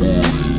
Yeah.